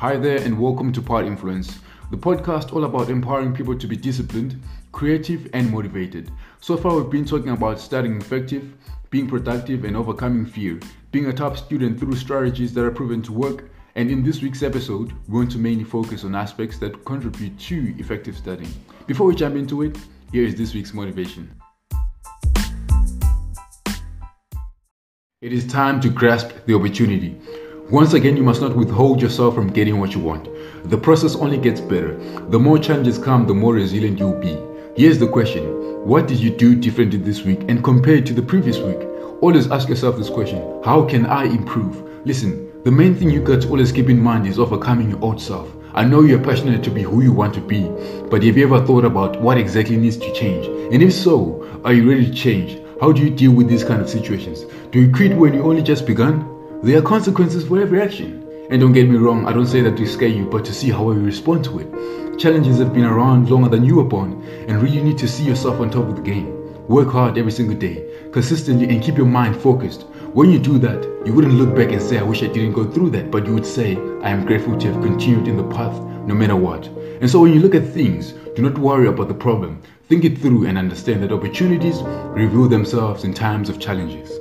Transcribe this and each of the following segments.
Hi there, and welcome to Podinfluence, the podcast all about empowering people to be disciplined, creative, and motivated. So far, we've been talking about studying effective, being productive, and overcoming fear, being a top student through strategies that are proven to work. And in this week's episode, we want to mainly focus on aspects that contribute to effective studying. Before we jump into it, here is this week's motivation. It is time to grasp the opportunity. Once again, you must not withhold yourself from getting what you want. The process only gets better. The more challenges come, the more resilient you'll be. Here's the question What did you do differently this week and compared to the previous week? Always ask yourself this question How can I improve? Listen, the main thing you got to always keep in mind is overcoming your old self. I know you're passionate to be who you want to be, but have you ever thought about what exactly needs to change? And if so, are you ready to change? How do you deal with these kind of situations? Do you quit when you only just begun? There are consequences for every action. And don't get me wrong, I don't say that to scare you, but to see how you respond to it. Challenges have been around longer than you were born, and really need to see yourself on top of the game. Work hard every single day, consistently, and keep your mind focused. When you do that, you wouldn't look back and say, I wish I didn't go through that, but you would say, I am grateful to have continued in the path no matter what. And so when you look at things, do not worry about the problem. Think it through and understand that opportunities reveal themselves in times of challenges.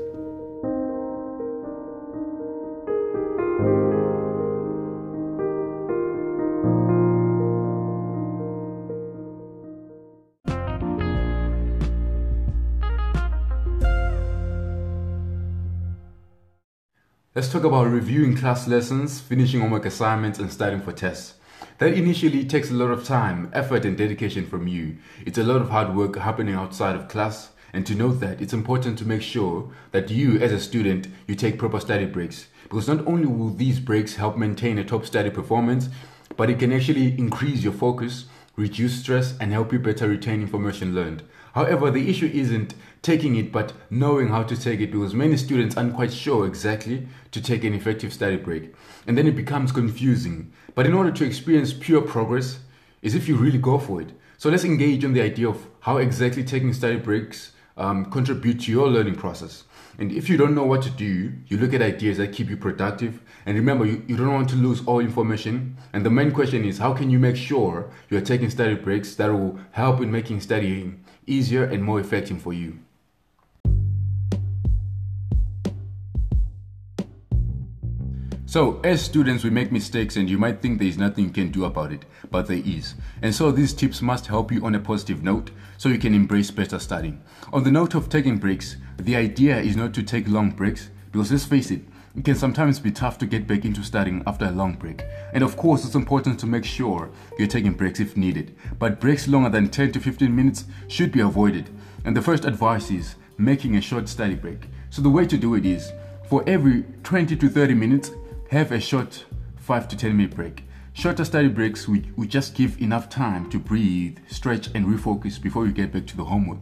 Let's talk about reviewing class lessons, finishing homework assignments, and studying for tests. That initially takes a lot of time, effort, and dedication from you. It's a lot of hard work happening outside of class. And to note that, it's important to make sure that you, as a student, you take proper study breaks. Because not only will these breaks help maintain a top study performance, but it can actually increase your focus, reduce stress, and help you better retain information learned. However, the issue isn't taking it, but knowing how to take it because many students aren't quite sure exactly to take an effective study break. And then it becomes confusing. But in order to experience pure progress, is if you really go for it. So let's engage on the idea of how exactly taking study breaks um, contribute to your learning process. And if you don't know what to do, you look at ideas that keep you productive. And remember, you, you don't want to lose all information. And the main question is how can you make sure you're taking study breaks that will help in making studying easier and more effective for you? So, as students, we make mistakes, and you might think there is nothing you can do about it, but there is. And so, these tips must help you on a positive note so you can embrace better studying. On the note of taking breaks, the idea is not to take long breaks because let's face it, it can sometimes be tough to get back into studying after a long break. And of course, it's important to make sure you're taking breaks if needed. But breaks longer than 10 to 15 minutes should be avoided. And the first advice is making a short study break. So, the way to do it is for every 20 to 30 minutes, have a short 5 to 10 minute break. Shorter study breaks we, just give enough time to breathe, stretch, and refocus before you get back to the homework.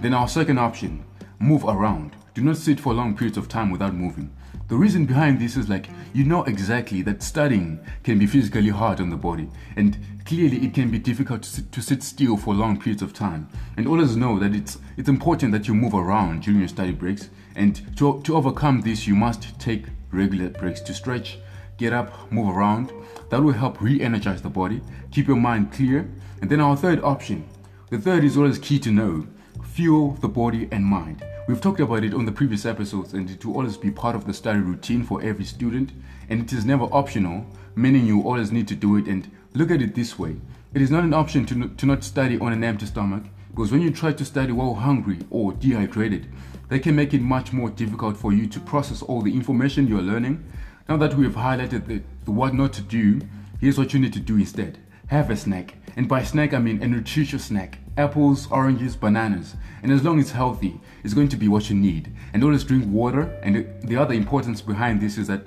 Then, our second option move around. Do not sit for long periods of time without moving. The reason behind this is like you know exactly that studying can be physically hard on the body, and clearly it can be difficult to sit, to sit still for long periods of time. And always know that it's it's important that you move around during your study breaks. And to, to overcome this, you must take regular breaks to stretch, get up, move around. That will help re energize the body, keep your mind clear. And then our third option the third is always key to know fuel the body and mind. We've talked about it on the previous episodes, and it will always be part of the study routine for every student, and it is never optional, meaning you always need to do it. And look at it this way it is not an option to, to not study on an empty stomach, because when you try to study while hungry or dehydrated, that can make it much more difficult for you to process all the information you're learning. Now that we have highlighted the, the what not to do, here's what you need to do instead have a snack. And by snack, I mean a nutritious snack apples, oranges, bananas. And as long as it's healthy, it's going to be what you need. And always drink water. And the other importance behind this is that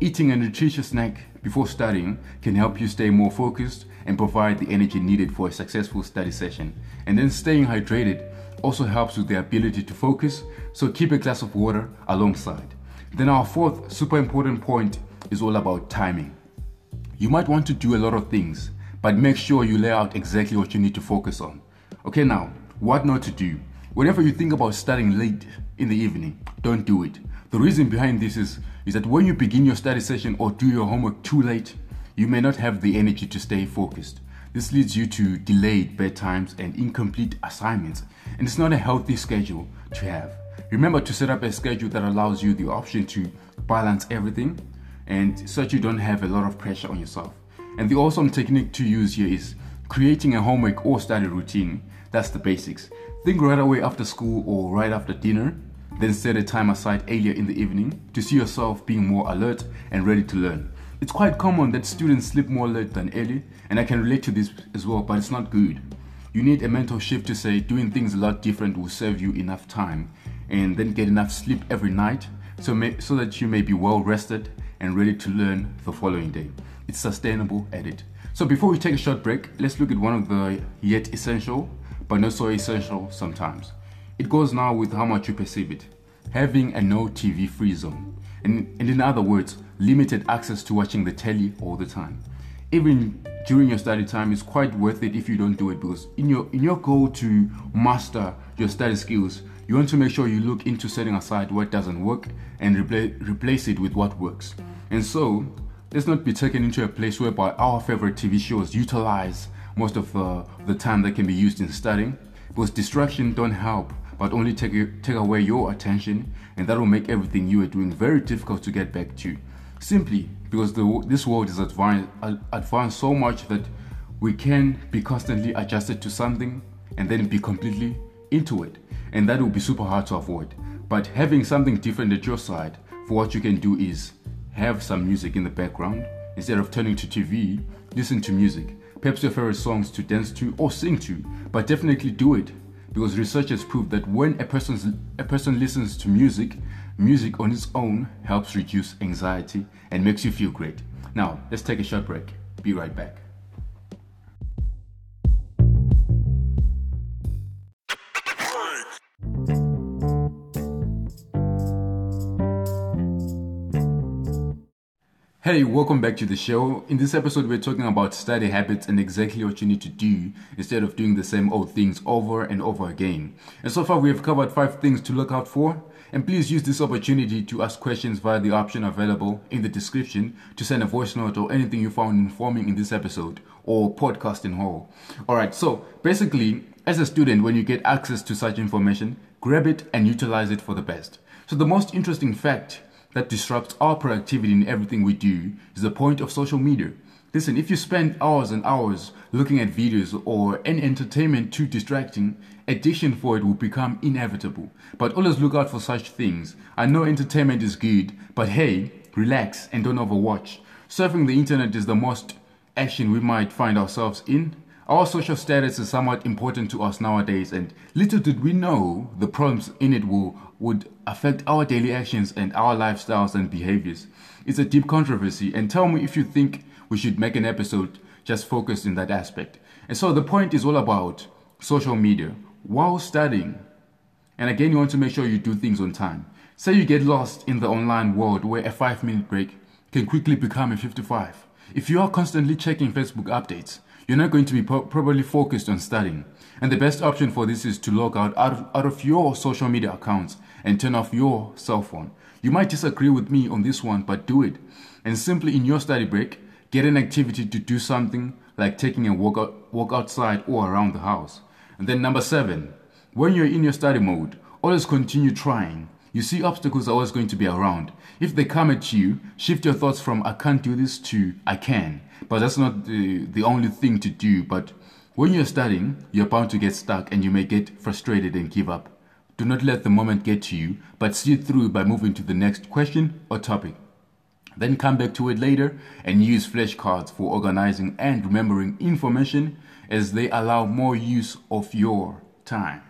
eating a nutritious snack before studying can help you stay more focused and provide the energy needed for a successful study session. And then staying hydrated also helps with the ability to focus, so keep a glass of water alongside. Then, our fourth super important point is all about timing. You might want to do a lot of things, but make sure you lay out exactly what you need to focus on. Okay, now, what not to do? Whenever you think about studying late in the evening, don't do it. The reason behind this is, is that when you begin your study session or do your homework too late, you may not have the energy to stay focused. This leads you to delayed bedtimes and incomplete assignments, and it's not a healthy schedule to have. Remember to set up a schedule that allows you the option to balance everything and so that you don't have a lot of pressure on yourself. And the awesome technique to use here is creating a homework or study routine. That's the basics. Think right away after school or right after dinner, then set a time aside earlier in the evening to see yourself being more alert and ready to learn. It's quite common that students sleep more late than early, and I can relate to this as well, but it's not good. You need a mental shift to say doing things a lot different will serve you enough time and then get enough sleep every night so, may, so that you may be well rested and ready to learn the following day. It's sustainable edit. So before we take a short break, let's look at one of the yet essential, but not so essential sometimes. It goes now with how much you perceive it. Having a no TV free zone. And, and in other words, limited access to watching the telly all the time. Even during your study time, it's quite worth it if you don't do it because in your in your goal to master your study skills, you want to make sure you look into setting aside what doesn't work and repla- replace it with what works. And so, let's not be taken into a place whereby our favorite TV shows utilize most of uh, the time that can be used in studying because distraction don't help but only take, take away your attention and that will make everything you are doing very difficult to get back to simply because the, this world is advanced, advanced so much that we can be constantly adjusted to something and then be completely into it. And that will be super hard to avoid. But having something different at your side for what you can do is have some music in the background. Instead of turning to tv listen to music. Perhaps your favorite songs to dance to or sing to. But definitely do it. Because research has proved that when a a person listens to music music on its own helps reduce anxiety and makes you feel great now let's take a short break be right back Hey, welcome back to the show. In this episode, we're talking about study habits and exactly what you need to do instead of doing the same old things over and over again. And so far, we have covered five things to look out for. And please use this opportunity to ask questions via the option available in the description to send a voice note or anything you found informing in this episode or podcast in whole. Alright, so basically, as a student, when you get access to such information, grab it and utilize it for the best. So, the most interesting fact that disrupts our productivity in everything we do is the point of social media. Listen, if you spend hours and hours looking at videos or any entertainment too distracting, addiction for it will become inevitable. But always look out for such things. I know entertainment is good, but hey, relax and don't overwatch. Surfing the internet is the most action we might find ourselves in. Our social status is somewhat important to us nowadays, and little did we know the problems in it will would affect our daily actions and our lifestyles and behaviors. It's a deep controversy, and tell me if you think we should make an episode just focused in that aspect. And so the point is all about social media while studying. And again, you want to make sure you do things on time. Say you get lost in the online world where a five minute break can quickly become a 55. If you are constantly checking Facebook updates, you're not going to be pro- properly focused on studying. And the best option for this is to log out, out of, out of your social media accounts and turn off your cell phone. You might disagree with me on this one, but do it. And simply in your study break, get an activity to do something like taking a walk, out, walk outside or around the house. And then number seven, when you're in your study mode, always continue trying. You see obstacles are always going to be around. If they come at you, shift your thoughts from I can't do this to I can. But that's not the, the only thing to do. But when you're studying, you're bound to get stuck and you may get frustrated and give up. Do not let the moment get to you, but see it through by moving to the next question or topic. Then come back to it later and use flashcards for organizing and remembering information as they allow more use of your time.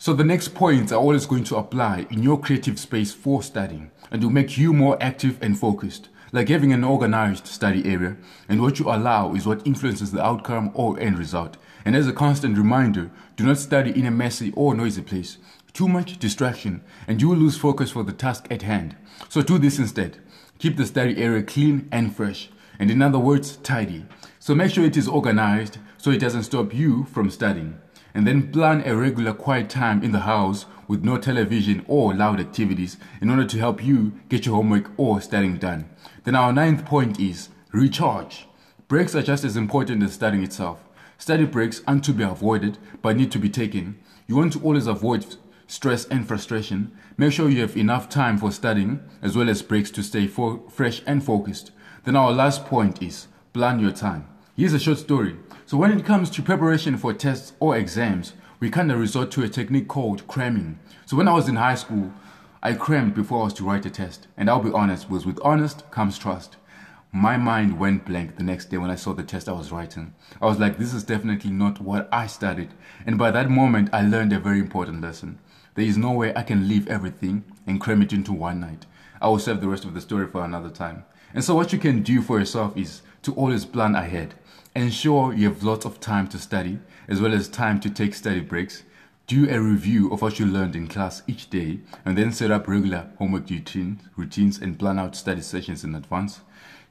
So the next points are always going to apply in your creative space for studying and will make you more active and focused. Like having an organized study area and what you allow is what influences the outcome or end result. And as a constant reminder, do not study in a messy or noisy place. Too much distraction and you will lose focus for the task at hand. So do this instead. Keep the study area clean and fresh. And in other words, tidy. So make sure it is organized so it doesn't stop you from studying. and then plan a regular quiet time in the house with no television or loud activities in order to help you get your homework or studying done. Then our ninth point is recharge. Breaks are just as important as studying itself. Study breaks aren't to be avoided but need to be taken. You want to always avoid stress and frustration. Make sure you have enough time for studying as well as breaks to stay fo- fresh and focused. Then our last point is plan your time. Here's a short story. So when it comes to preparation for tests or exams, we kind of resort to a technique called cramming. So when I was in high school, I crammed before I was to write a test. And I'll be honest, was with honest comes trust. My mind went blank the next day when I saw the test I was writing. I was like, this is definitely not what I studied. And by that moment, I learned a very important lesson. There is no way I can leave everything and cram it into one night. I will save the rest of the story for another time. And so what you can do for yourself is to always plan ahead. Ensure you have lots of time to study, as well as time to take study breaks. Do a review of what you learned in class each day, and then set up regular homework routines, routines and plan out study sessions in advance.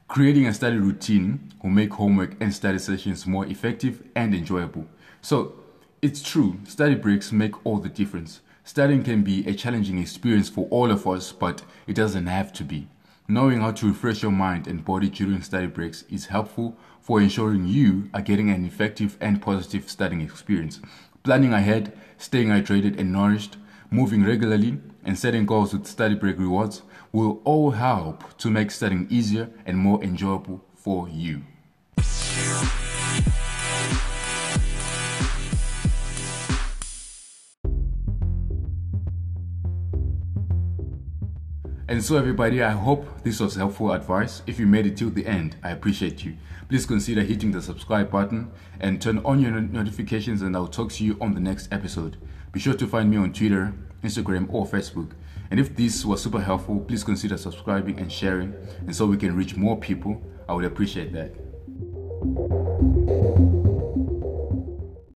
Creating a study routine will make homework and study sessions more effective and enjoyable. So, it's true, study breaks make all the difference. Studying can be a challenging experience for all of us, but it doesn't have to be. Knowing how to refresh your mind and body during study breaks is helpful for ensuring you are getting an effective and positive studying experience. Planning ahead, staying hydrated and nourished, moving regularly, and setting goals with study break rewards will all help to make studying easier and more enjoyable for you. And so, everybody, I hope this was helpful advice. If you made it till the end, I appreciate you. Please consider hitting the subscribe button and turn on your notifications, and I'll talk to you on the next episode. Be sure to find me on Twitter, Instagram, or Facebook. And if this was super helpful, please consider subscribing and sharing, and so we can reach more people. I would appreciate that.